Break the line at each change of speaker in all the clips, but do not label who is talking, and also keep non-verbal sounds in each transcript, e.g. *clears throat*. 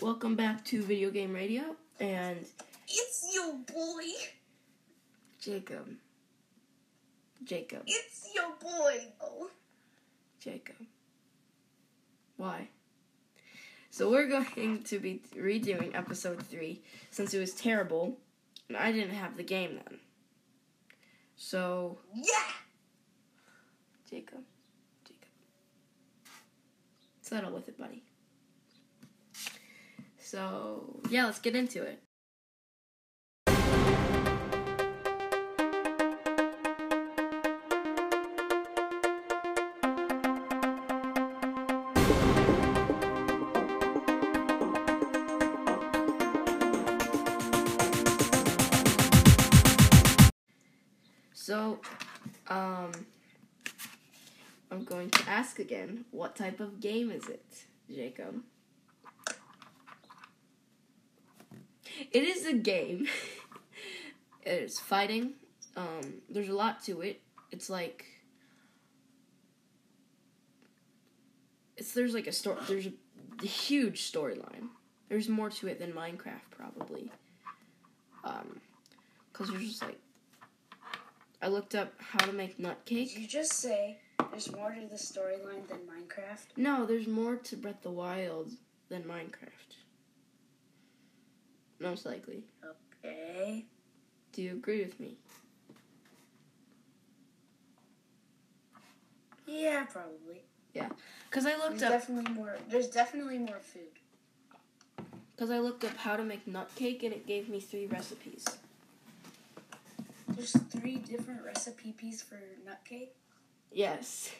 Welcome back to Video Game Radio and
It's your boy.
Jacob. Jacob.
It's your boy. Oh.
Jacob. Why? So we're going to be redoing episode 3 since it was terrible and I didn't have the game then. So,
Yeah.
Jacob. Jacob. Settle with it, buddy. So, yeah, let's get into it. So, um, I'm going to ask again, what type of game is it, Jacob? It is a game. it's fighting. Um, there's a lot to it. It's like it's there's like a story. There's a huge storyline. There's more to it than Minecraft, probably. Um, cause there's just like I looked up how to make nut
Did
cake.
you just say there's more to the storyline than Minecraft?
No, there's more to Breath of the Wild than Minecraft. Most likely.
Okay.
Do you agree with me?
Yeah, probably.
Yeah, because I
There's
looked up.
definitely more. There's definitely more food.
Because I looked up how to make nut cake and it gave me three recipes.
There's three different recipes for nut cake.
Yes.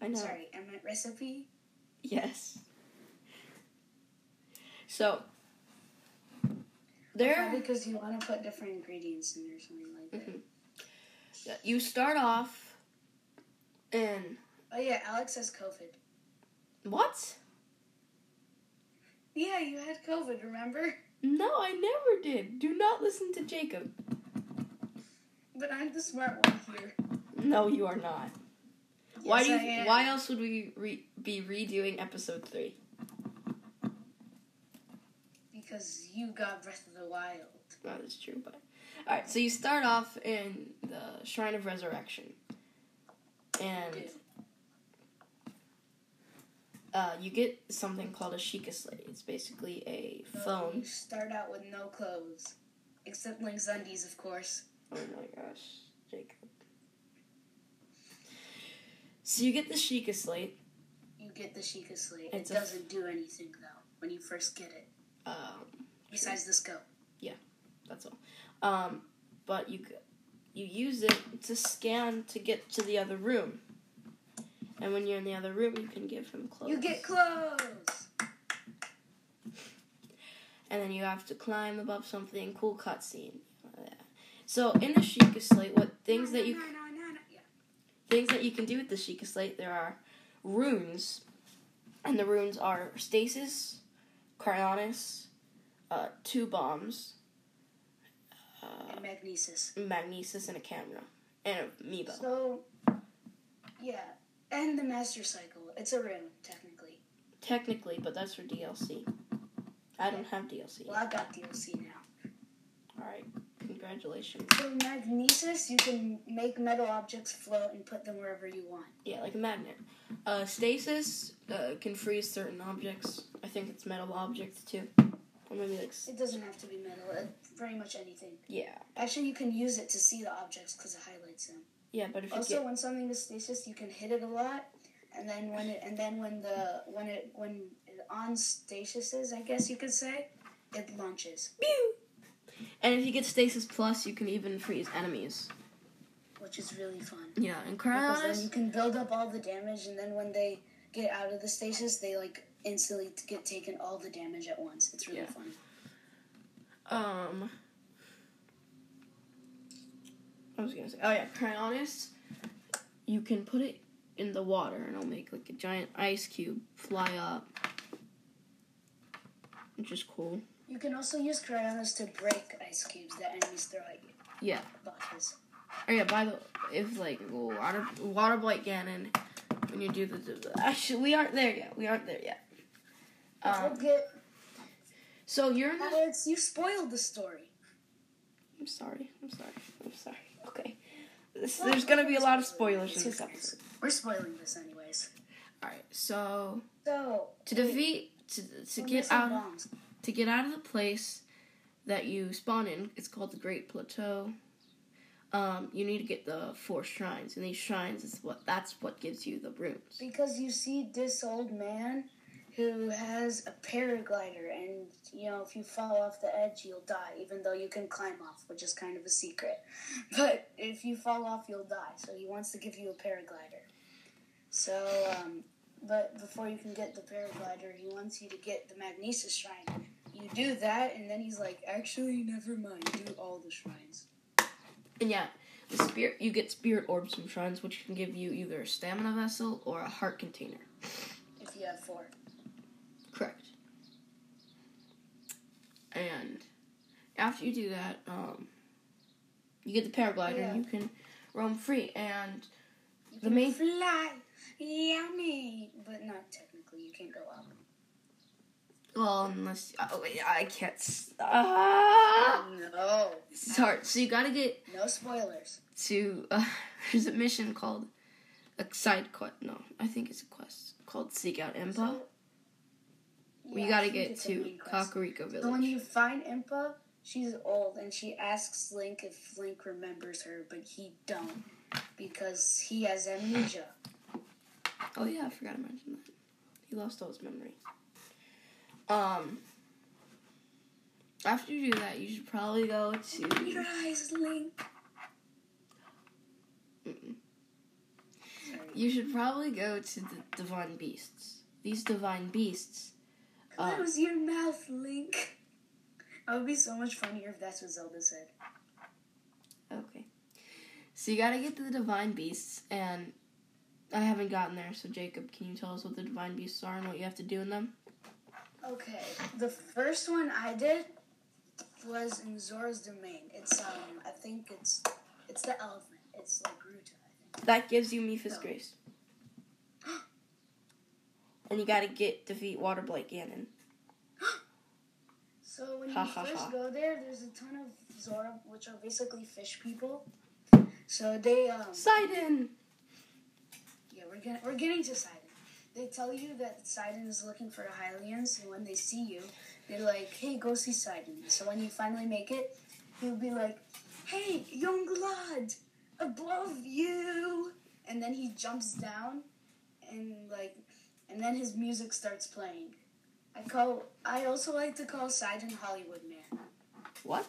I know.
Sorry, I meant recipe.
Yes. So there
because you want to put different ingredients in there or something like that.
Mhm. you start off and
Oh yeah, Alex has COVID.
what?
Yeah, you had COVID. Remember?
No, I never did. Do not listen to Jacob.
But I'm the smart one here.
No, you are not. why do you, why else would we re- be redoing episode 3?
Because you got Breath of the Wild.
That is true, but all right. So you start off in the Shrine of Resurrection, and
Dude.
uh, you get something called a Sheikah Slate. It's basically a
So
phone.
You start out with no clothes, except Link's undies, of course.
Oh my gosh, Jacob. So you get the Sheikah Slate.
You get the Sheikah Slate.
It's
it doesn't do anything though when you first get it,
Um,
besides the scope.
Yeah, that's all. Um, but you you use it to scan to get to the other room. And when you're in the other room, you can give him clothes.
You get clothes.
and then you have to climb above something. Cool cutscene. So in the Sheikah Slate, what things
No,
that you
no, no, no, no. Yeah.
things that you can do with the Sheikah Slate, there are runes, and the runes are stasis, cryonis, uh, two bombs, uh,
And magnesis.
magnesis, and a camera, and a amiibo.
So, yeah, and the Master Cycle. It's a rune technically.
Technically, but that's for DLC. I don't have DLC.
Well, I got DLC now.
All right, congratulations.
So magnesis, you can make metal objects float and put them wherever you want.
Yeah, like a magnet. Uh, stasis uh, can freeze certain objects. Think it's metal objects too. Or maybe like
It doesn't have to be metal. uh, Pretty much anything.
yeah,
Actually, you can use it to see the objects because it highlights them.
yeah. But if you
Also,
get
when something is stasis, you can hit it a lot, and then when it and then when the when it when it on stasis is, I guess you could say, it launches,
Pew! And if you get stasis plus, you can even freeze enemies.
which is really fun.
Yeah, and
Because then you can build up all the damage, and then when they get out of the stasis, they like instantly get taken all the damage at once. It's really
Yeah.
fun.
Um, I was gonna say, oh yeah, Cryonis. You can put it in the water, and it'll make like a giant ice cube fly up, which is cool.
You can also use Cryonis to break ice cubes that enemies throw at you.
Yeah.
Bosses.
Oh yeah, by the if like water water blight Ganon when you do the, the actually we aren't there yet. We aren't there yet.
We'll
Um,
get.
so you're in the
Alex, you spoiled the story.
I'm sorry. I'm sorry. I'm sorry. Okay. This, there's gonna be a lot of spoilers in this episode.
We're spoiling this anyways.
All right. So
So
to defeat to to get out
bombs.
to get out of the place that you spawn in, it's called the Great Plateau. Um, you need to get the four shrines, and these shrines is what that's what gives you the runes.
Because you see this old man who has a paraglider, and you know, if you fall off the edge, you'll die, even though you can climb off, which is kind of a secret. *laughs* But if you fall off, you'll die. So he wants to give you a paraglider. So, um, but before you can get the paraglider, he wants you to get the Magnesis Shrine. You do that, and then he's like, actually, never mind, do all the shrines.
And yeah, the spirit you get spirit orbs from shrines, which can give you either a stamina vessel or a heart container.
If you have four.
And after you do that, um, you get the paraglider
Yeah.
and you can roam free. And
You
The
can
main-
fly, yummy, but not technically. You can't go up.
well, unless oh, wait, I can't.
No,
it's hard. So you gotta get
no spoilers.
to. Uh, *laughs* there's a mission called a side quest. No, I think it's a quest called Seek Out Impa.
So-
we
Yeah,
gotta get to. Kakariko
So when
Village.
you find Impa, she's old, and she asks Link if Link remembers her, but he don't because he has amnesia.
Oh yeah, I forgot to mention that. He lost all his memories. Um. After you do that, you should probably go to.
Your eyes, Link.
You should probably go to the divine beasts. These divine beasts.
Close your mouth, Link. That would be so much funnier if that's what Zelda said.
Okay. So you gotta get to the divine beasts, and I haven't gotten there. So Jacob, can you tell us what the divine beasts are and what you have to do in them?
Okay, the first one I did was in Zora's Domain. It's um, I think it's it's the elephant. It's like Ruta, I think.
That gives you Mipha's
Oh.
grace. And you gotta get defeat Water Blight Ganon.
So when
Ha,
you
ha,
first
ha.
go there, there's a ton of Zora, which are basically fish people. So they um,
Sidon!
yeah, we're getting we're getting to Sidon. They tell you that Sidon is looking for the Hylians, and when they see you, they're like, "Hey, go see Sidon." So when you finally make it, he'll be like, "Hey, young lad, above you!" And then he jumps down, and like, and then his music starts playing. I call. I also like to call Sidon Hollywood Man.
What?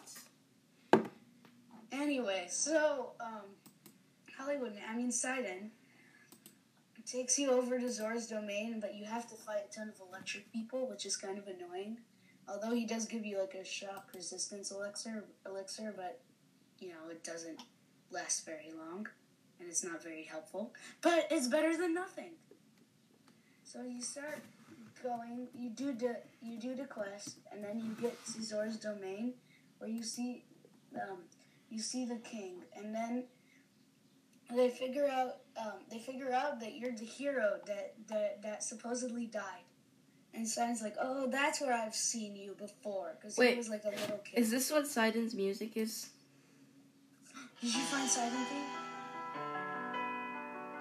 Anyway, so um, Hollywood, Man. I mean Sidon, takes you over to Zora's domain, but you have to fight a ton of electric people, which is kind of annoying. Although he does give you like a shock resistance elixir, elixir, but you know it doesn't last very long, and it's not very helpful. But it's better than nothing. So you start going, you do the you do the quest, and then you get to domain, where you see um, you see the king, and then they figure out um, they figure out that you're the hero that that, that supposedly died. And Sidon's like, oh, that's where I've seen you before, because he
Wait,
was like a little kid.
Is this what Sidon's music is?
Did you find Sidon King?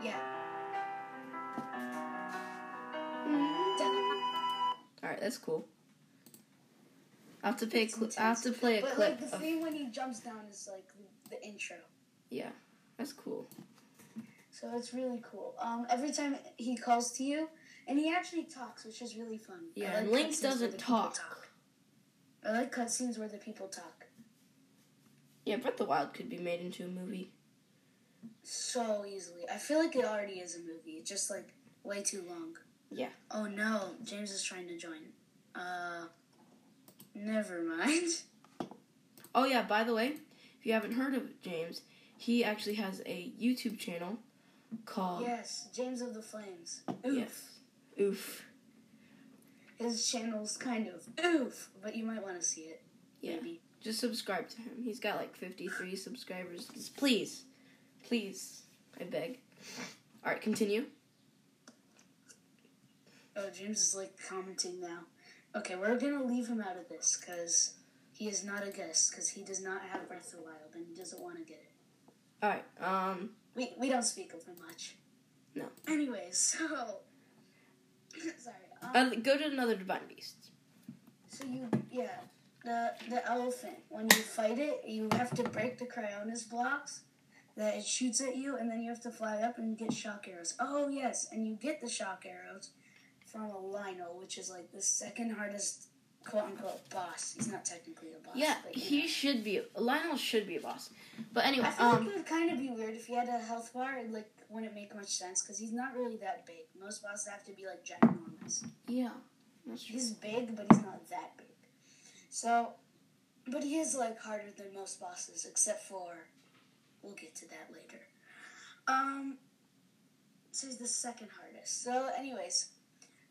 Yeah.
That's cool. I have to play. Cl- I have to play a
But
clip.
like the
of-
when he jumps down is like the, intro.
yeah, that's cool.
So it's really cool. Um, every time he calls to you, and he actually talks, which is really fun.
Yeah,
like
and Link doesn't
people
talk.
I like cutscenes where the people talk.
Yeah, Breath of the Wild could be made into a movie.
so easily. I feel like it already is a movie. It's just like way too long.
Yeah.
Oh no, James is trying to join. Uh, never mind. *laughs*
Oh yeah, by the way, if you haven't heard of James, he actually has a YouTube channel called
yes, James of the Flames. Oof.
Yes. Oof.
His channel's kind of oof, but you might want to see it.
Yeah.
Maybe.
Just subscribe to him. He's got like 53 subscribers. Please. Please. I beg. Alright, continue.
Oh, James is like commenting now. Okay, we're gonna leave him out of this because he is not a guest because he does not have Breath of the Wild and he doesn't want to get it.
All right. Um.
We we don't speak of him much.
No.
Anyways, so *laughs* sorry. Um,
Uh, go to another divine beast.
so you yeah the the elephant when you fight it you have to break the Cryonis blocks that it shoots at you and then you have to fly up and get shock arrows. Oh yes, and you get the shock arrows from a Lynel, which is like the second hardest quote unquote boss. He's not technically a boss.
Yeah,
but,
he
know.
should be. Lynel should be a boss. But anyway,
I feel
um,
like it would kind of be weird if he had a health bar. It like wouldn't make much sense because he's not really that big. Most bosses have to be like ginormous.
yeah.
He's big, but he's not that big. So, but he is like harder than most bosses, except for we'll get to that later. Um, so he's the second hardest. So, anyways,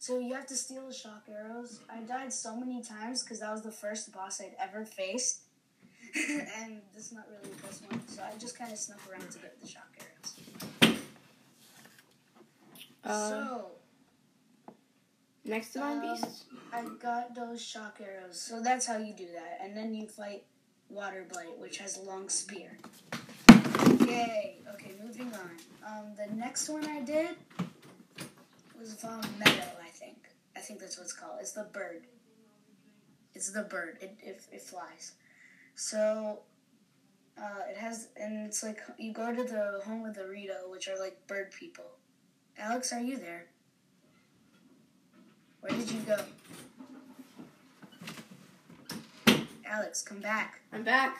so you have to steal the shock arrows. I died so many times because that was the first boss I'd ever faced, *laughs* and this is not really the best one. So I just kind of snuck around to get the shock arrows.
Uh,
so.
next divine
um,
beast.
I got those shock arrows. So that's how you do that. And then you fight Water Blight, which has a long spear. Yay. Okay, moving on. Um, the next one I did was Vah Medoh, I think. I think that's what it's called. It's the bird. It's the bird. It, it, it flies. So, uh, it has, and it's like, you go to the home of the Rito, which are like bird people. Alex, are you there? Where did you go? Alex, come back.
I'm back.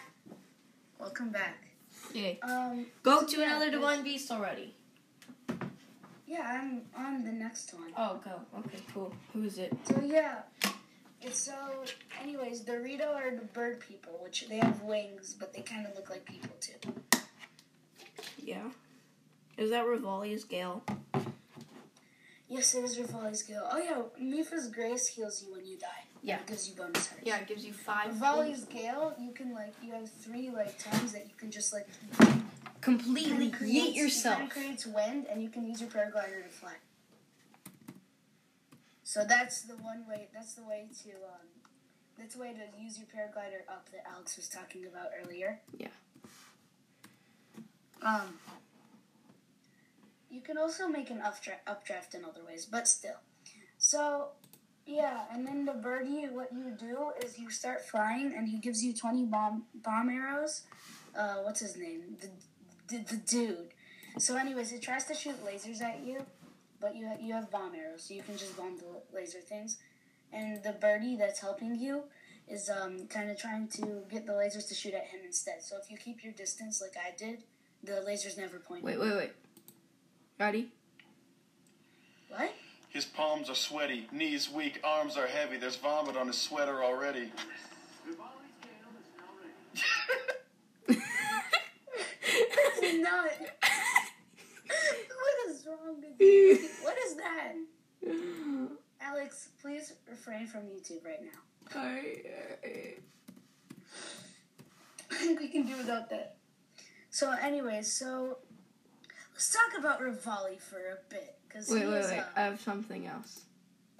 Welcome back.
Yay.
Um,
Go
so
to
yeah,
another divine beast already.
Yeah, I'm on the next one.
Oh, go. Okay, cool. Who is it?
So yeah, it's so. Anyways, the Rito are the bird people, which they have wings, but they kind of look like people too.
Yeah. Is that Revali's Gale?
Yes, it is Revali's Gale. Oh yeah, Mipha's Grace heals you when you die.
Yeah.
it gives you bonus hearts.
Yeah, it gives you five.
Revali's Gale, you can like you have three like times that you can just like
Completely
kinda
yeet
creates- It
yourself.
kind of creates wind, and you can use your paraglider to fly. So that's the one way. That's the way to. Um, that's the way to use your paraglider up that Alex was talking about earlier.
Yeah.
Um. You can also make an updraft, updraft in other ways, but still. So, yeah, and then the birdie, what you do is you start flying, and he gives you twenty bomb bomb arrows. Uh, what's his name? The, the the dude. So, anyways, it tries to shoot lasers at you, but you ha- you have bomb arrows, so you can just bomb the laser things. And the birdie that's helping you is um kind of trying to get the lasers to shoot at him instead. So if you keep your distance like I did, the lasers never point.
Wait, wait, wait. Ready?
What?
His palms are sweaty, knees weak, arms are heavy. There's vomit on his sweater already. *laughs*
Not. what is wrong with you? *laughs* What is that? Alex, please refrain from YouTube right now.
I,
I think we can do without that. So, anyways, so let's talk about Revali for a bit because
wait, wait, wait. I have something else.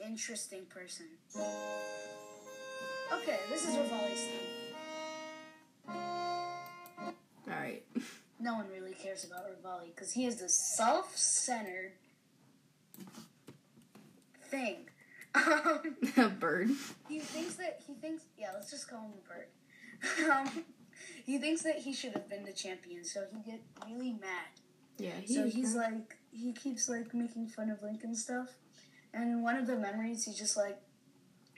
interesting person. Okay, this is Revali's thing.
All right. *laughs*
No one really cares about Revali because he is the self-centered thing. *laughs* Um,
a *laughs* bird.
he thinks that he thinks yeah let's just call him a bird *laughs* um, he thinks that he should have been the champion so he get really mad
Yeah. He
so he's like he keeps like making fun of link and stuff and in one of the memories he's just like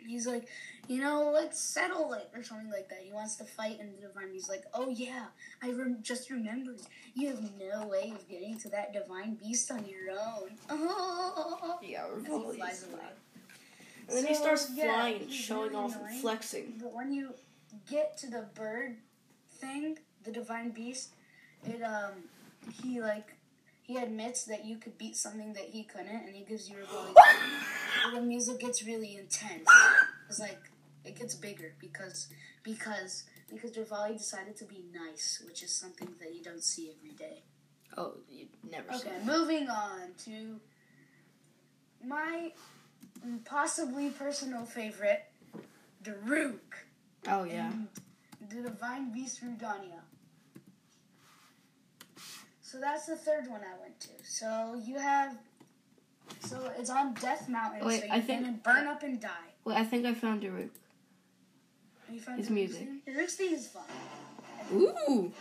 he's like you know let's settle it or something like that. He wants to fight and the divine. He's like oh yeah i rem- just remembered. You have no way of getting to that divine beast on your own. Oh *laughs*
Yeah,
he
Revali's
flies away.
And then he starts
yeah,
flying,
he's
showing
really
off and flexing.
But when you get to the bird thing, the divine beast, it um he like he admits that you could beat something that he couldn't, and he gives you a *gasps* really. The music gets really intense. It's like it gets bigger because because because Revali decided to be nice, which is something that you don't see every day.
Oh, you never see
Okay, moving on to my possibly personal favorite, Daruk.
Oh yeah.
and the Divine Beast Rudania. So that's the third one I went to. So you have, so it's on Death Mountain.
Wait,
so
I think-
burn up and die.
Wait, I think I found Daruk.
You found
His
Daruk's
music.
theme? Daruk's theme is fun.
Ooh.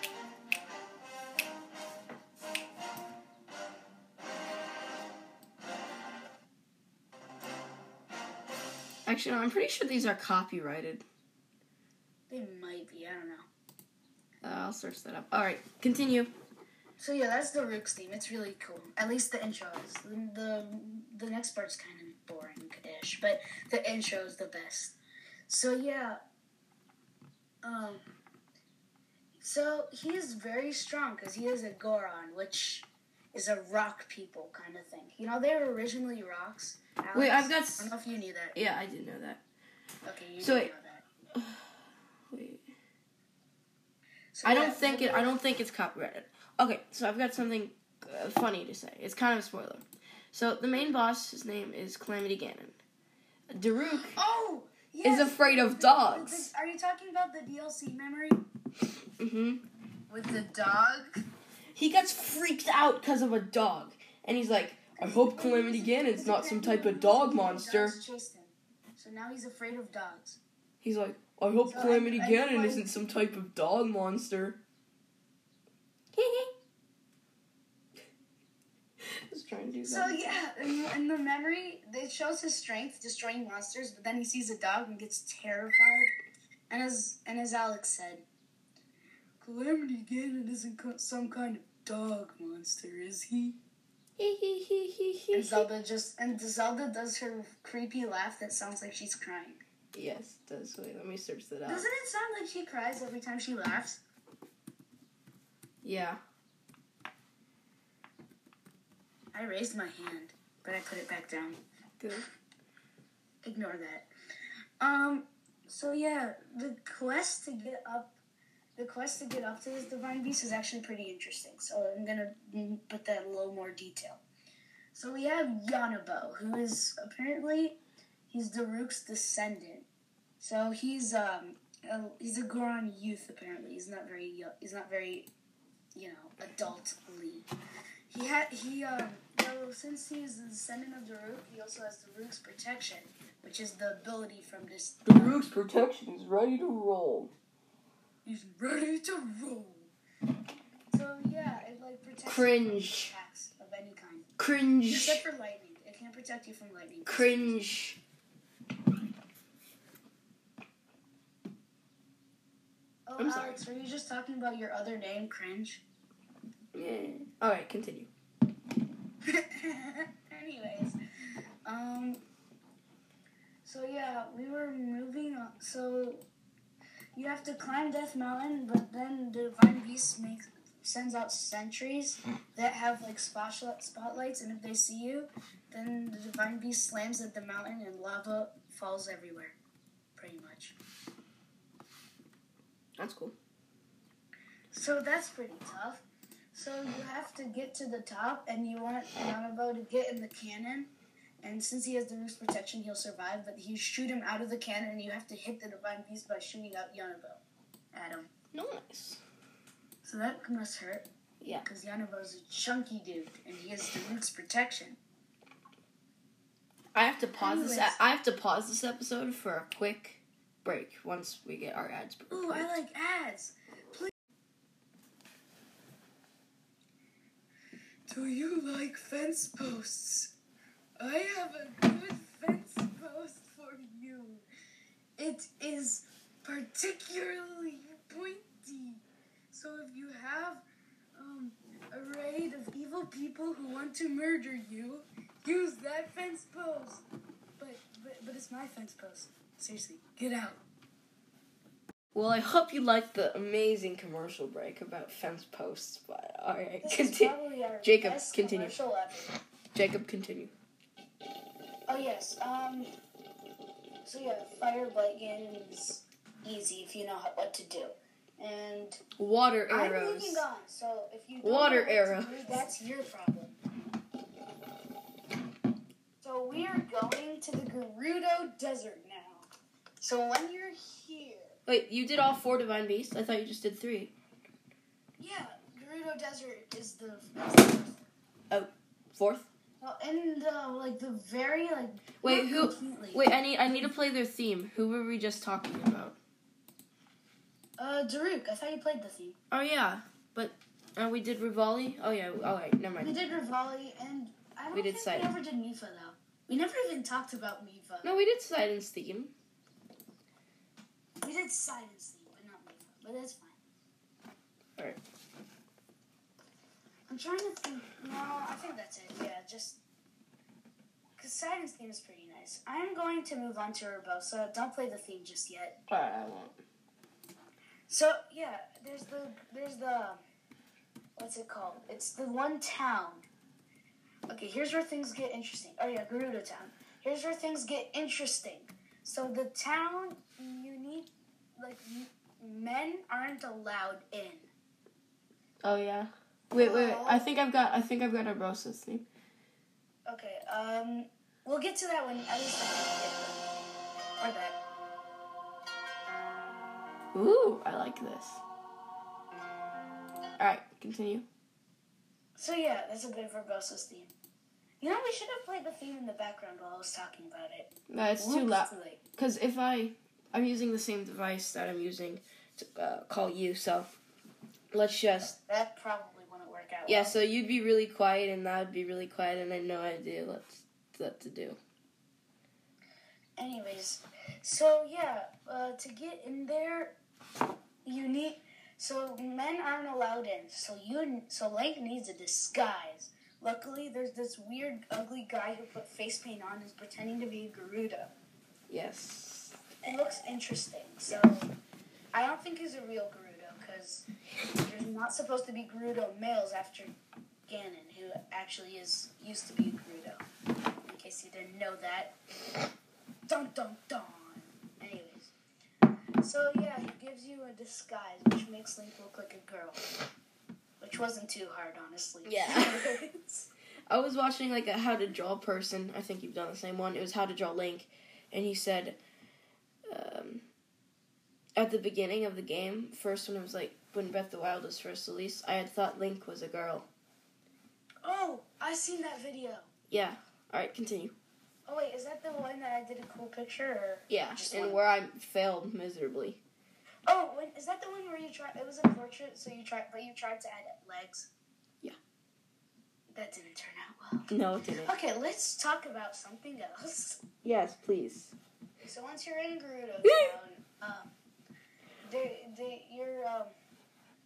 Actually, no, I'm pretty sure these are copyrighted.
They might be. I don't know.
Uh, I'll search that up. All right, continue.
So yeah, that's Daruk's theme. It's really cool. At least the intro is. The the, the next part's kind of boring-ish, but the intro is the best. So yeah. Um. So he is very strong because he is a Goron, which is a rock people kind of thing. You know, they were originally rocks. Alex?
Wait, I've got
I
s-
don't know if you knew that.
Yeah, I did know that.
Okay, you
So
didn't know that. *sighs*
Wait.
So,
I
yeah,
don't think it. I don't think it's copyrighted. Okay, so I've got something uh, funny to say. It's kind of a spoiler. So the main boss, his name is Calamity Ganon. Daruk
Oh.
is afraid of dogs.
are you talking about the DLC memory
hmm
with the dog?
He gets freaked out because of a dog, and he's like, "I hope Calamity Ganon's not some type of dog monster."
Dogs chased him. So now he's afraid of dogs.
He's like, "I hope
So
Calamity
I
Ganon isn't some type of dog monster." *laughs* Just trying to do that.
So yeah, in the, in the memory, it shows his strength destroying monsters, but then he sees a dog and gets terrified. And as and as Alex said, Calamity Ganon isn't co- some kind of dog monster, is he? And Zelda *laughs* just and Zelda does her creepy laugh that sounds like she's crying.
yes, it does. Wait, let me search that up.
Doesn't it sound like she cries every time she laughs?
Yeah.
I raised my hand, but I put it back down.
Good.
Ignore that. Um. So yeah, the quest to get up, the quest to get up to this divine beast is actually pretty interesting. So I'm gonna put that in a little more detail. So we have Yunobo, who is apparently he's Daruk's descendant. So he's um a, he's a Goron youth apparently. He's not very young. He's not very, you know, adultly. He had he um well, since he is the descendant of Daruk, he also has Daruk's protection, which is the ability from this.
Daruk's protection is ready to roll.
He's ready to roll. So yeah, it like protects
Cringe.
attacks of any kind,
Cringe.
except for lightning. It can't protect you from lightning.
Cringe.
Oh,
I'm sorry.
Alex, were you just talking about your other name, cringe?
Yeah. All right, continue. *laughs*
Anyways, um, so yeah, we were moving on. So you have to climb Death Mountain, but then the Divine Beast makes sends out sentries that have like spotlight spotlights, and if they see you, then the Divine Beast slams at the mountain and lava falls everywhere, pretty much.
That's cool.
So that's pretty tough. So you have to get to the top, and you want Yunobo to get in the cannon. And since he has Daruk's protection, he'll survive. But you shoot him out of the cannon, and you have to hit the divine beast by shooting out Yunobo at him.
Nice.
So that must hurt.
Yeah.
Because Yunobo's a chunky dude, and he has the roof's protection.
I have to pause this. I have to pause this episode for a quick break once we get our ads.
Ooh, I like ads. Please. Do you like fence posts? I have a good fence post for you. It is particularly pointy. So if you have um, a raid of evil people who want to murder you, use that fence post. But but but it's my fence post. Seriously, get out.
Well, I hope you liked the amazing commercial break about fence posts. But all right, continue. Jacob, continue. Jacob, continue.
Oh yes. Um. So yeah, fire blight Ganon is easy if you know what to do. And
Water arrows.
I'm moving on. So if you
Water
know what to
arrows.
do, that's your problem. So So we are going to the Gerudo Desert now. So when you're here,
Wait, you did all four divine beasts? I thought you just did three.
yeah, Gerudo Desert is the
Fourth?
well, in the like the very like
Wait, who-
completely.
Wait, I need I need to play their theme. Who were we just talking about?
Uh, Daruk. I thought you played the theme.
Oh yeah, but uh, we did Revali. Oh yeah. Oh wait, never mind.
We did Revali, and I don't
We did
think
Sidon.
we ever did Mipha though. We never even talked about Mipha.
No, we did Sidon's theme.
We did Sidon's theme, but not Mipha. But that's fine.
Alright.
I'm trying to think. No, I think that's it. Yeah, just because Sidon's theme is pretty nice. I'm going to move on to Urbosa. Don't play the theme just yet.
Alright, I won't.
So yeah, there's the there's the what's it called? It's the one town. Okay, here's where things get interesting. Oh yeah, Gerudo Town. Here's where things get interesting. So the town you need like men aren't allowed in.
Oh yeah. Wait, wait, wait. I think I've got I think I've got a Urbosa's theme.
Okay, um, we'll get to that when at least I can get them. Or that.
Ooh, I like this. Alright, continue.
So yeah, that's a bit of a Urbosa's theme. You know, we should have played the theme in the background while I was talking about it.
No, it's too loud. Because if I, I'm using the same device that I'm using to uh, call you, so let's just.
That probably wouldn't work out.
Yeah,
well.
so you'd be really quiet and that would be really quiet, and I had no idea what what to do.
Anyways, so yeah, uh, to get in there, you need. So men aren't allowed in. So you, so Link needs a disguise. Luckily, there's this weird, ugly guy who put face paint on and is pretending to be a Gerudo.
Yes.
It looks interesting. So I don't think he's a real Gerudo because there's not supposed to be Gerudo males after Ganon, who actually is used to be a Gerudo. In case you didn't know that. Dun dun dun. Anyways, so yeah, he gives you a disguise which makes Link look like a girl, which wasn't too hard, honestly.
Yeah. *laughs* I was watching like a how to draw person. I think you've done the same one. It was how to draw Link, and he said, um, at the beginning of the game, first when it was like when Breath of the Wild was first released, I had thought Link was a girl.
oh, I seen that video.
Yeah. All right, continue.
Oh wait, is that the one that I did a cool picture? Or?
Yeah,
Just
and
one.
where I failed miserably.
Oh, when, is that the one where you tried? It was a portrait, so you tried, but you tried to add legs.
Yeah.
That didn't turn out well.
No, it didn't.
Okay, let's talk about something else. *laughs*
Yes, please.
So once you're in Gerudo Town, um, there, they, you're, um,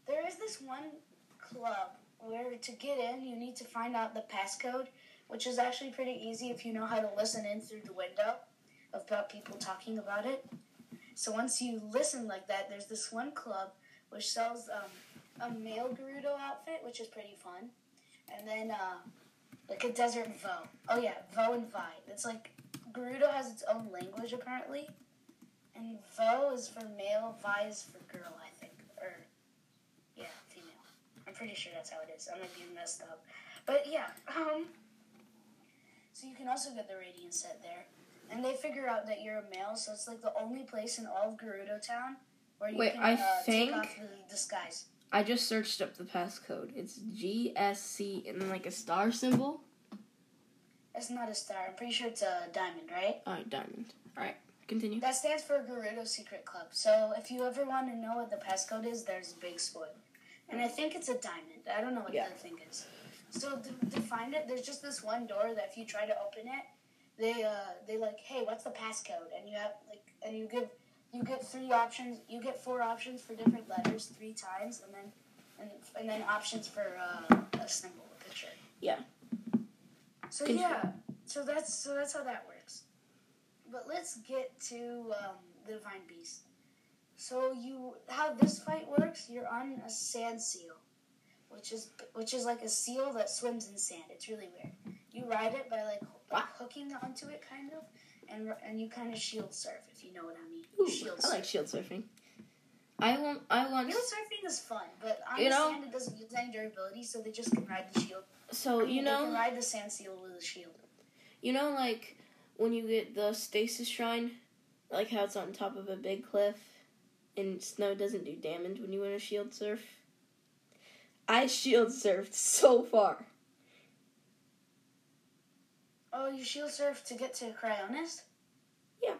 there is this one club where to get in, you need to find out the passcode, which is actually pretty easy if you know how to listen in through the window about people talking about it. So once you listen like that, there's this one club which sells um, a male Gerudo outfit, which is pretty fun, and then uh, like a desert Vo. Oh yeah, Vo and Vi. It's like Gerudo has its own language apparently, and Vo is for male, Vi is for girl, I think, or yeah, female. I'm pretty sure that's how it is. I might be messed up, but yeah. Um, so you can also get the radiant set there, and they figure out that you're a male, so it's like the only place in all of Gerudo Town where you
Wait,
can
I
uh,
think-
take off the disguise.
I just searched up the passcode. It's GSC and then like a star symbol.
It's not a star. I'm pretty sure it's a diamond, right?
Alright, diamond. Alright, continue.
That stands for Gerudo Secret Club. So if you ever want to know what the passcode is, there's a big spoil. And I think it's a diamond. I don't know what
Yeah.
the thing is. So to, to find it, there's just this one door that if you try to open it, they uh they like, hey, what's the passcode? And you have like, and you give you get three options. You get four options for different letters three times, and then and, and then options for uh, a symbol, a picture.
Yeah.
So yeah, so that's so that's how that works. But let's get to um, the divine beast. So you how this fight works? You're on a sand seal, which is which is like a seal that swims in sand. It's really weird. You ride it by like, like hooking onto it, kind of, and and you kind of shield surf if you know what I mean.
Ooh,
shield
I like shield surfing. I want. I want.
Shield surfing is fun, but on
You
the
know-
sand it doesn't use any durability, so they just can ride the shield.
So
I
you
they can
know,
ride the sand seal with a shield.
You know, like when you get the stasis shrine, like how it's on top of a big cliff, and snow doesn't do damage when you want to shield surf. I shield surfed so far.
Oh, you shield surf to get to Cryonis?
Yeah.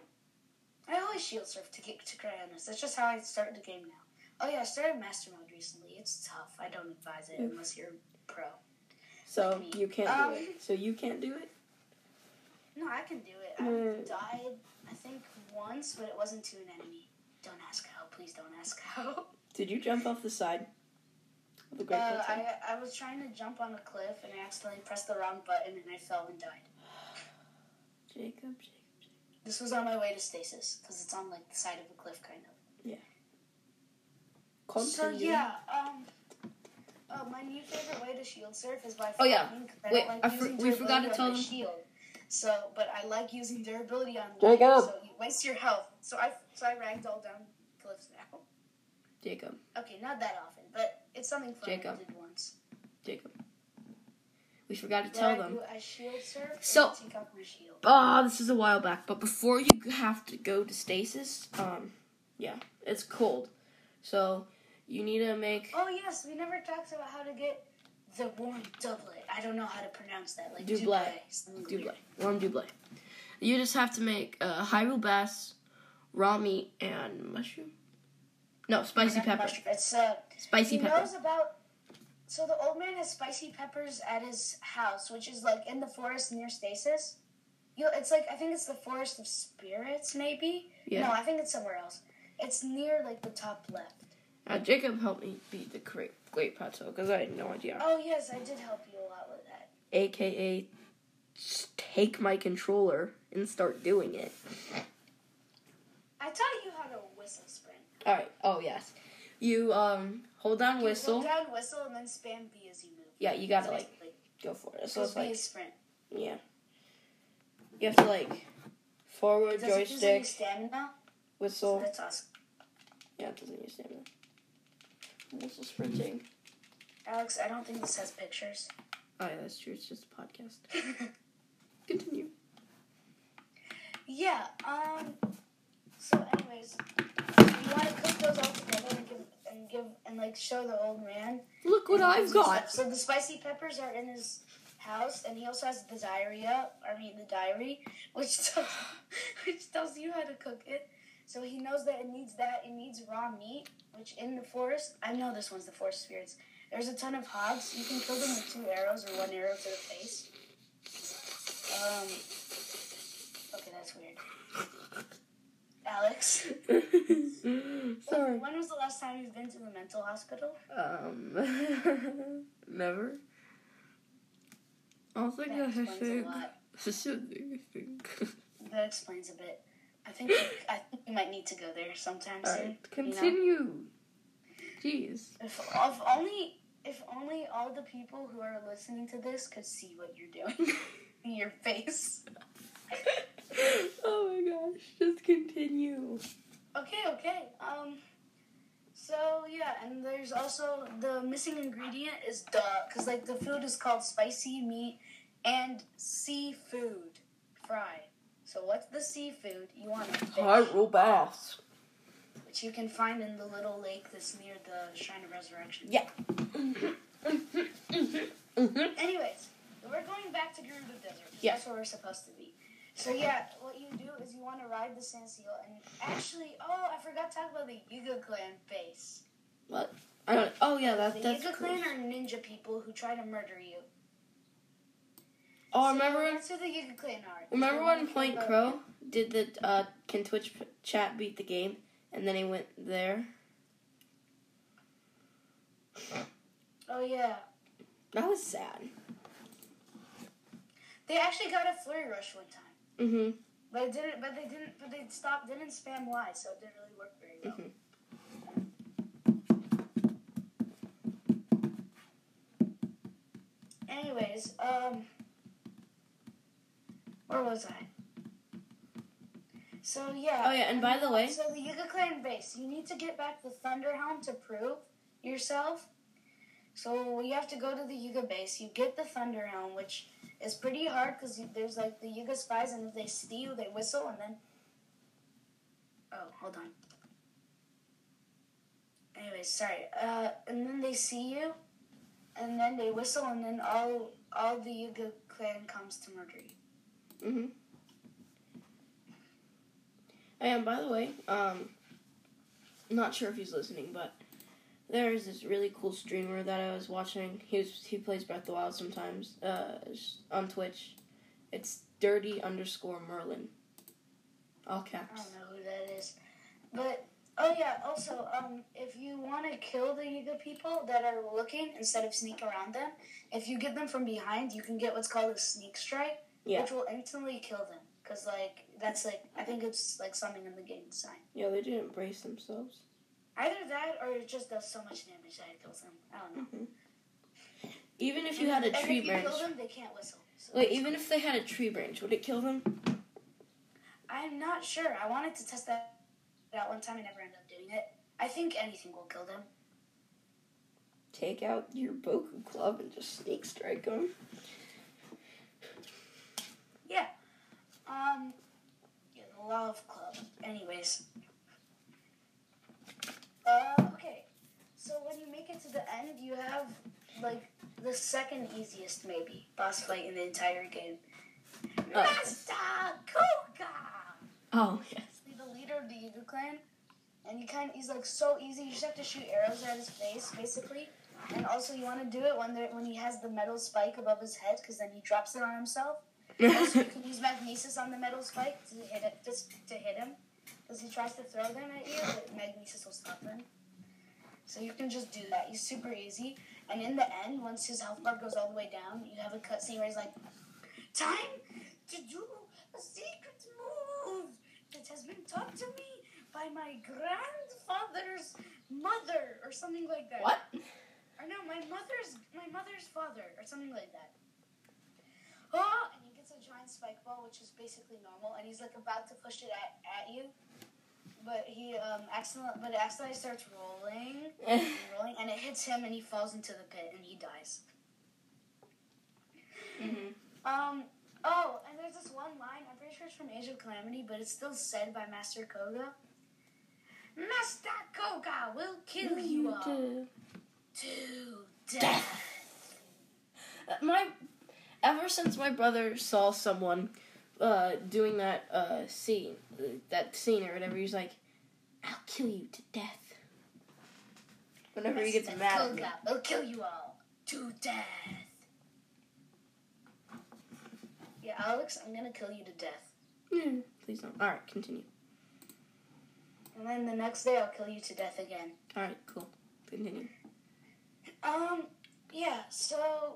I always shield surf to get to Cryonis. That's just how I start the game now. Oh yeah, I started Master Mode recently. It's tough. I don't advise it
Mm.
unless you're pro.
So
Like
you can't
Um,
do it. So you can't do it.
No, I can do it. I
Mm.
died, I think, once, but it wasn't to an enemy. Don't ask how. Please don't ask how. *laughs*
Did you jump off the side? Of the Great
Uh, I, I was trying to jump on a cliff and I accidentally pressed the wrong button and I fell and died. *sighs*
Jacob, Jacob.
This was on my way to stasis because it's on like the side of a cliff, kind of. Yeah. So
Continue.
yeah, um, uh, my new favorite way to shield surf is by
Oh, yeah.
flying, 'cause I
Wait,
like
I for-
using
we forgot to tell them-
shield. So, but I like using durability on
Jacob.
water, so you waste your health. So I so I ragdoll down cliffs now.
Jacob,
Okay, not that often, but it's something fun
Jacob.
I did once.
Jacob. We forgot to tell them.
do- I shield surf. and
So-
I take off my shield.
Ah, this is a while back, but before you have to go to stasis, um, yeah, it's cold. So you need to make
Oh yes, we never talked about how to get the warm doublet. I don't know how to pronounce that. Like
Doublet.
doublet.
warm double. You just have to make uh, Hyrule bass, raw meat, and mushroom. No, spicy pepper.
mushroom. It's uh.
Spicy
he
pepper.
knows about. So the old man has spicy peppers at his house, which is like in the forest near Stasis. You, it's like I think it's the Forest of Spirits, maybe.
Yeah.
No, I think it's somewhere else. It's near like the top left.
Uh, Jacob helped me beat the great great plateau because I had no idea.
Oh yes, I did help you a lot with that.
AKA, take my controller and start doing it.
I taught you how to whistle sprint.
All right. Oh yes. You um hold down whistle.
hold down whistle and then spam B as you move.
Yeah, you gotta like go for it. So
So
it's like
sprint.
yeah. You have to like forward
Does it use
joystick
stamina?
whistle.
That's awesome.
Yeah, it doesn't use stamina. Whistle sprinting.
Alex, I don't think this has pictures.
Oh yeah, that's true. It's just a podcast. *laughs* Continue.
yeah. Um. So, anyways, you want to cook those all together and give and like show the old man.
Look what I've got.
So the spicy peppers are in his house, and he also has the diarrhea. I mean, the diary, *laughs* which tells which tells you how to cook it. So he knows that it needs that. It needs raw meat, which in the forest, I know this one's the forest spirits. There's a ton of hogs. You can kill them with two arrows or one arrow to the face. Um. Okay, that's weird. Alex, *laughs*
Sorry.
when was the last time you've been to the mental hospital?
Um, *laughs* never. *laughs* I think
That
I
explains a
think. I think.
That explains a bit. I think I think we might need to go there sometime soon.
Alright, continue. Jeez.
If, if only if only all the people who are listening to this could see what you're doing in your face. *laughs*
oh my gosh, just continue.
Okay, okay. Um. So yeah, and there's also the missing ingredient is duh, because like the food is called spicy meat and seafood fry. So what's the seafood? You want
Hyrule bass.
which you can find in the little lake that's near the Shrine of Resurrection.
Yeah. *laughs*
Anyways, we're going back to Gerudo Desert.
Yeah.
That's where we're supposed to be. So yeah, what you do is you want to ride the Sand Seal, and actually, oh, I forgot to talk about the Yiga Clan base.
What? I don't. Oh yeah, that
The
that's
Yiga
cool.
Clan are ninja people who try to murder you.
Oh,
So
remember when?
That's who the Yiga Clan are.
Remember when Point. Crow did the uh, can Twitch chat beat the game, and then he went there.
Oh yeah,
That was sad.
they actually got a flurry rush one time,
Mhm.
but it didn't. But they didn't. But they stopped. Didn't spam Y, so it didn't really work very well.
Mhm.
Anyways, um, where was I? So yeah.
Oh, yeah, and by the way-
so the Yiga Clan base, you need to get back the Thunder Helm to prove yourself. So you have to go to the Yiga base. You get the Thunder Helm, which is pretty hard because there's like the Yiga spies, and if they see you, they whistle, and then. Oh, hold on. Anyways, sorry. Uh, and then they see you, and then they whistle, and then all all the Yiga clan comes to murder you.
Mm-hmm. And by the way, um, not sure if he's listening, but there's this really cool streamer that I was watching. He was he plays Breath of the Wild sometimes uh, on Twitch. It's dirty underscore Merlin. All caps.
I don't know who that is, but oh yeah. Also, um, if you want to kill the Yiga people that are looking instead of sneak around them, if you get them from behind, you can get what's called a sneak strike,
Yeah.
which will instantly kill them. Cause like that's like I think it's like something in the game design.
Yeah, they didn't brace themselves.
Either that or it just does so much damage that it kills them. I don't know.
Even if you had a
and
tree branch.
them, they can't whistle. So
Wait, even if they had a tree branch, would it kill them?
I'm not sure. I wanted to test that out one time. I never ended up doing it. I think anything will kill them.
Take out your Boko club and just sneak strike them.
Um, yeah, the Love Club. Anyways. Uh, okay. So when you make it to the end, you have, like, the second easiest, maybe, boss fight in the entire game.
Oh.
Master Kohga!
Oh yes.
He's the leader of the Yiga clan. And you kind of, he's, like, so easy. You just have to shoot arrows at his face, basically. And also, you want to do it when, there, when he has the metal spike above his head, because then he drops it on himself. *laughs* Also, you can use magnesis on the metal spike to hit it, just to hit him, because he tries to throw them at you, but magnesis will stop him. So you can just do that. He's super easy. And in the end, once his health bar goes all the way down, you have a cutscene where he's like, "Time to do a secret move that has been taught to me by my grandfather's mother, or something like that."
what?
Or no, my mother's my mother's father, or something like that. Oh, and he gets a giant spike ball, which is basically normal, and he's like about to push it at, at you, but he um accidentally but it accidentally starts rolling *laughs* and rolling, and it hits him, and he falls into the pit, and he dies.
hmm
Um. Oh, and there's this one line. I'm pretty sure it's from Age of Calamity, but it's still said by Master Kohga. Master Kohga will kill you all to death.
Uh, My, ever since my brother saw someone uh, doing that uh, scene, that scene or whatever, he's like, "I'll kill you to death." Whenever he gets mad at me.
Kohga will kill you all to death. Yeah, Alex, I'm gonna kill you to death.
Please don't. All right, continue.
And then the next day, I'll kill you to death again.
All right, cool. Continue.
Um, yeah, so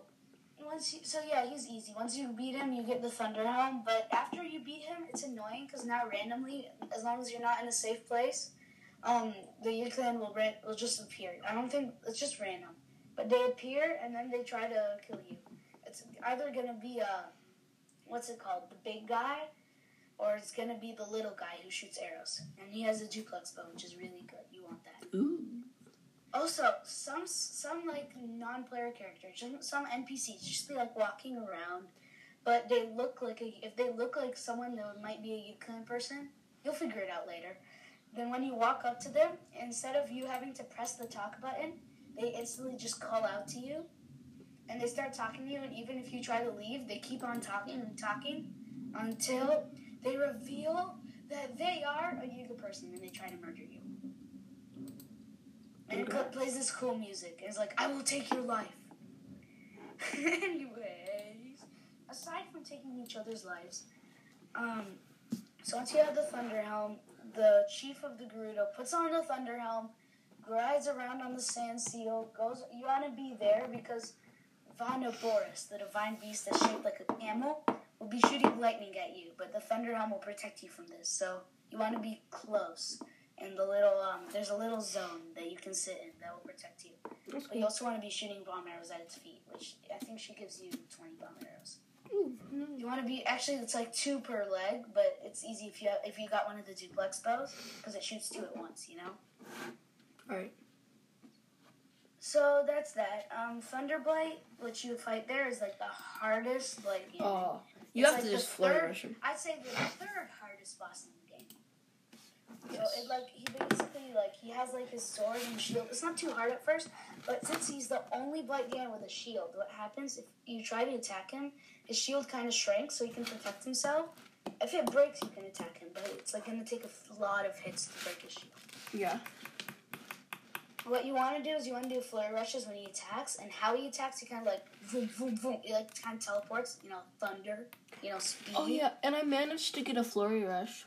once you, so yeah, he's easy. Once you beat him, you get the Thunder Helm. But after you beat him, it's annoying because now randomly, as long as you're not in a safe place, um, the Yiga clan will ran- will just appear. I don't think it's just random, but they appear and then they try to kill you. It's either gonna be a what's it called, the big guy, or it's gonna be the little guy who shoots arrows, and he has a duplex bow, which is really good. You want that.
Ooh.
Also, some some like non-player characters, some NPCs, just be like walking around, but they look like a, if they look like someone that might be a Yukon person, you'll figure it out later. Then when you walk up to them, instead of you having to press the talk button, they instantly just call out to you, and they start talking to you. And even if you try to leave, they keep on talking and talking until they reveal that they are a Yiga person and they try to murder you. And it plays this cool music. And it's like, I will take your life. *laughs* Anyways, aside from taking each other's lives, um, so once you have the Thunder Helm, the chief of the Gerudo puts on the Thunder Helm, rides around on the Sand Seal, goes. You want to be there because Vah Naboris, the divine beast that's shaped like a camel, will be shooting lightning at you, but the Thunder Helm will protect you from this. So you want to be close. And the little um, there's a little zone that you can sit in that will protect you.
That's
But you also want to be shooting bomb arrows at its feet, which I think she gives you 20 bomb arrows.
Nice.
You want to be actually it's like two per leg, but it's easy if you have, if you got one of the duplex bows because it shoots two at once. You know.
All right.
So that's that. Um, Thunderblight, which you fight there, is like the hardest Blight Ganon.
Oh, you have
like
to just him.
I'd say the third hardest boss in the game.
Yes.
So it like he basically like he has like his sword and shield. It's not too hard at first, but since he's the only Blight Ganon with a shield, what happens if you try to attack him? His shield kind of shrinks so he can protect himself. If it breaks, you can attack him, but it's like gonna take a lot of hits to break his shield.
Yeah.
What you want to do is you want to do flurry rushes when he attacks, and how he attacks, he kind of like boom, boom, boom. He like kind of teleports. You know, thunder. You know, speed.
Oh yeah, and I managed to get a flurry rush.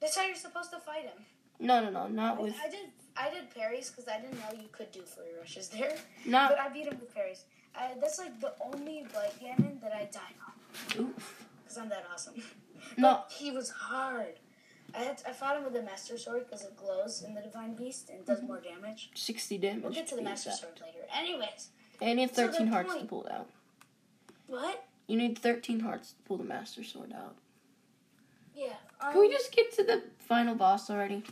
That's how you're supposed to fight him.
No, no, no, not
I,
with
I did. I did parries because I didn't know you could do flurry rushes there,
not.
but I beat him with parries. Uh, that's like the only Blight Ganon that I died on
Oof.
because I'm that awesome. *laughs*
No,
He was hard. I had I fought him with the Master Sword because it glows in the Divine Beast and does more damage.
sixty damage.
We'll get to the Master
exact.
Sword later. Anyways,
And you have
So
thirteen hearts to pull it out.
what?
You need thirteen hearts to pull the master sword out.
Yeah. Um,
Can we just get to the final boss already?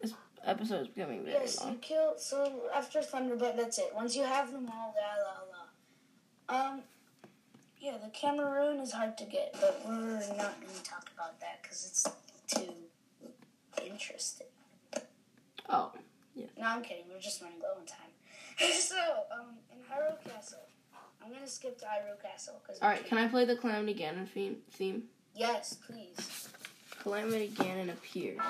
This episode is becoming very
Yes, you
long.
kill. So after Thunderblight, that's it. Once you have them all, la la la. Um, yeah, the Cameroon is hard to get, but we're not going to talk about that because it's too interesting.
Oh, yeah.
No, I'm kidding. We're just running low on time. *laughs* so, um, in Hyrule Castle, I'm going to skip to Hyrule Castle because.
all right. Can I play the Calamity Ganon theme? Theme.
Yes, please.
Calamity Ganon appears.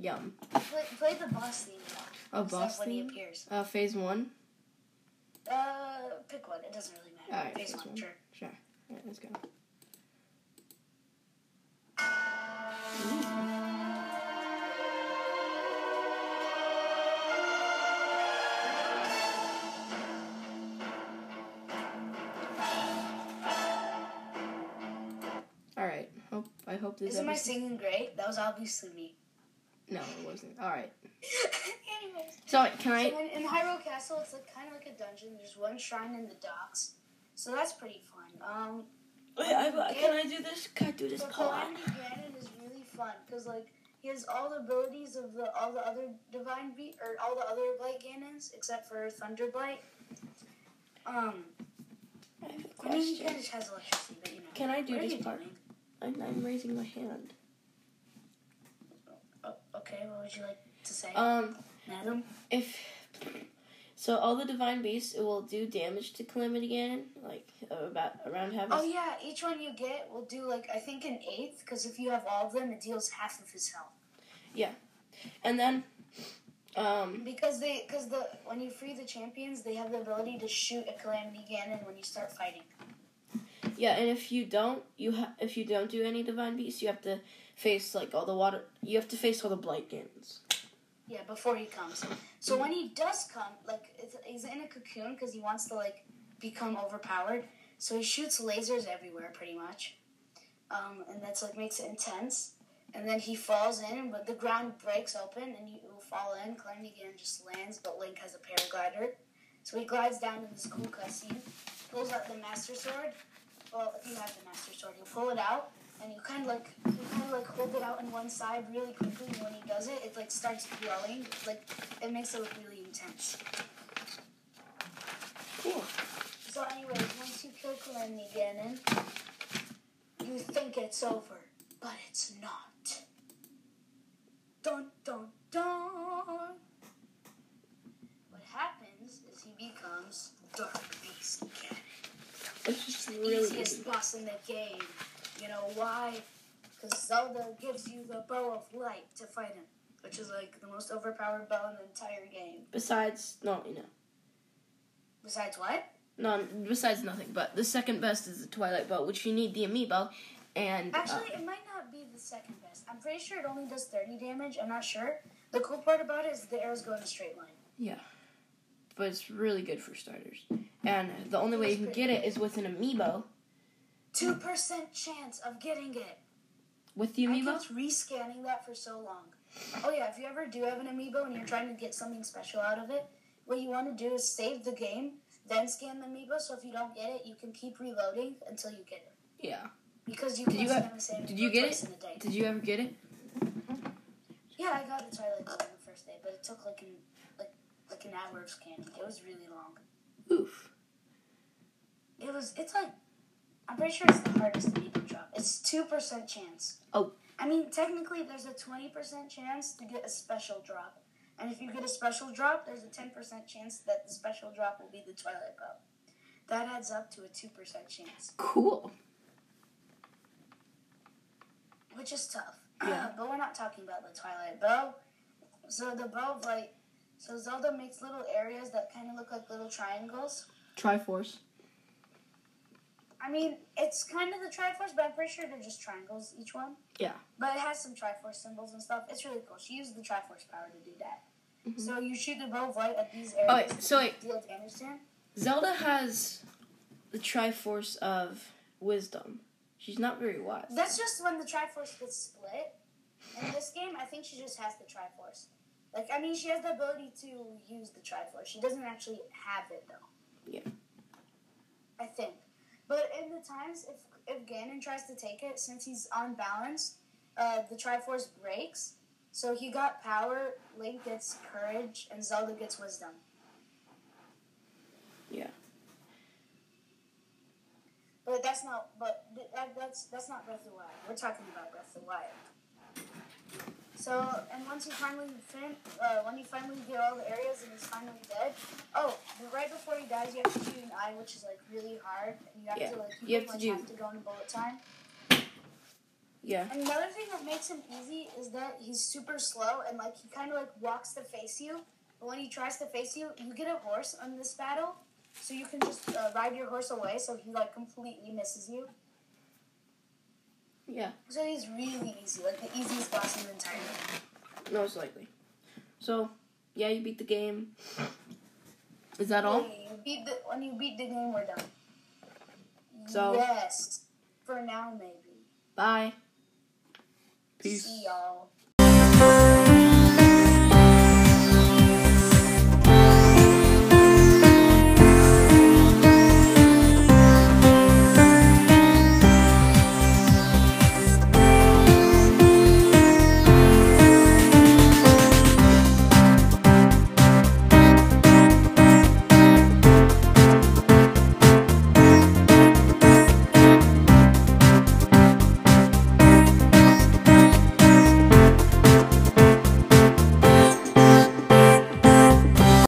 Yum.
Play, play the boss theme.
A boss
when he
theme.
appears.
Uh, phase one.
Uh, pick one. It doesn't really matter.
All right,
Phase
phase
one,
one.
sure.
Sure. All right, let's go. Hope I this.
Isn't my singing great? That was obviously me.
No, it wasn't. All right. *laughs*
Anyways.
So can I?
So in, in Hyrule Castle, it's like kind of like a dungeon. There's one shrine in the docks, so that's pretty fun. Um,
Wait, I, can I do this? Can I do this
the
part?
Calamity Ganon is really fun because like he has all the abilities of the all the other divine beat or all the other Blight Ganons except for Thunder Blight. Um,
I have a
I mean he
question.
kind of has electricity, but you know.
Can I do this part?
doing?
I'm, I'm raising my hand.
Okay, what would you like to say,
Um,
madam?
if so, all the divine beasts it will do damage to Calamity Ganon, like about around half.
Oh
his-
yeah, each one you get will do like I think an eighth because if you have all of them, it deals half of his health. Yeah.
And then, um,
Because they, because the when you free the champions, they have the ability to shoot a calamity Ganon when you start fighting.
Yeah, and if you don't, you ha- if you don't do any divine beasts, you have to face like all the water. You have to face all the blight.
Yeah, before he comes. So when he does come, like he's in a cocoon because he wants to like become overpowered. So he shoots lasers everywhere, pretty much, um, and that's like makes it intense. And then he falls in, but the ground breaks open, and he will fall in. Calamity Ganon just lands, but Link has a paraglider, so he glides down to this cool cutscene. Pulls out the Master Sword. Well, if you have the Master Sword, you pull it out, and you kind of like you kind of like hold it out on one side really quickly. And when he does it, it like starts glowing. Like it makes it look really intense.
Cool.
So, anyways, once you kill Calamity Ganon, you think it's over, but it's not. Dun dun dun. What happens is he becomes Dark Beast Ganon.
It's just
the
really
easiest
easy.
boss in the game. You know why? Because Zelda gives you the bow of light to fight him, which is like the most overpowered bow in the entire game.
Besides, no, you know,
Besides what?
no. Besides nothing, but the second best is the Twilight Bow, which you need the amiibo, and uh,
Actually, it might not be the second best. I'm pretty sure it only does 30 damage. I'm not sure. The cool part about it is the arrows go in a straight line.
Yeah, but it's really good for starters. And the only way you can get it is with an amiibo.
2% chance of getting it.
With the amiibo?
I kept rescanning that for so long. Oh yeah, if you ever do have an amiibo and you're trying to get something special out of it, what you want to do is save the game, then scan the amiibo. So if you don't get it, you can keep reloading until you get it.
Yeah.
Because you
Did
can
you
scan
have-
the same
did you get it?
in a day.
Did you ever get it?
Yeah, I got the Twilight Zone the first day, but it took like an like like an hour of scanning. It was really long.
Oof.
It was. It's like. I'm pretty sure it's the hardest amiibo drop. It's two percent chance.
Oh.
I mean, technically, there's a twenty percent chance to get a special drop, and if you get a special drop, there's a ten percent chance that the special drop will be the Twilight Bow. That adds up to a two percent chance,
Cool.
which is tough. *clears throat*
Yeah.
but we're not talking about the Twilight Bow. So the bow of light. So Zelda makes little areas that kind of look like little triangles.
Triforce.
I mean, it's kind of the Triforce, but I'm pretty sure they're just triangles, each one.
Yeah.
But it has some Triforce symbols and stuff. It's really cool. She used the Triforce power to do that.
Mhm.
So you shoot the bow of light at these
Oh,
areas.
wait, so wait.
Deal damage to him.
Zelda has the Triforce of Wisdom. She's not very wise.
That's just when the Triforce gets split. In this game, I think she just has the Triforce. Like, I mean, she has the ability to use the Triforce. She doesn't actually have it, though.
Yeah.
I think. But in the times, if, if Ganon tries to take it, since he's unbalanced, uh, the Triforce breaks. So he got power, Link gets courage, and Zelda gets wisdom.
Yeah.
But that's not. But th- that, that's that's not Breath of the Wild. We're talking about Breath of the Wild. So, and once you finally fin, uh, when you finally get all the areas and he's finally dead. Oh, but right before he dies, you have to shoot an eye, which is like really hard, and you have
Yeah,
to like
you have
like,
to do-
have to go into bullet time.
Yeah.
And another thing that makes him easy is that he's super slow and like he kind of like walks to face you. But when he tries to face you, you get a horse on this battle, so you can just uh, ride your horse away. So he like completely misses you.
Yeah.
So he's really easy, like the easiest boss in the entire game.
Most likely. So, yeah, you beat the game. Is that all?
Hey, you beat the, when you beat the game, we're done.
So-
yes, for now maybe.
Bye. Peace.
See y'all.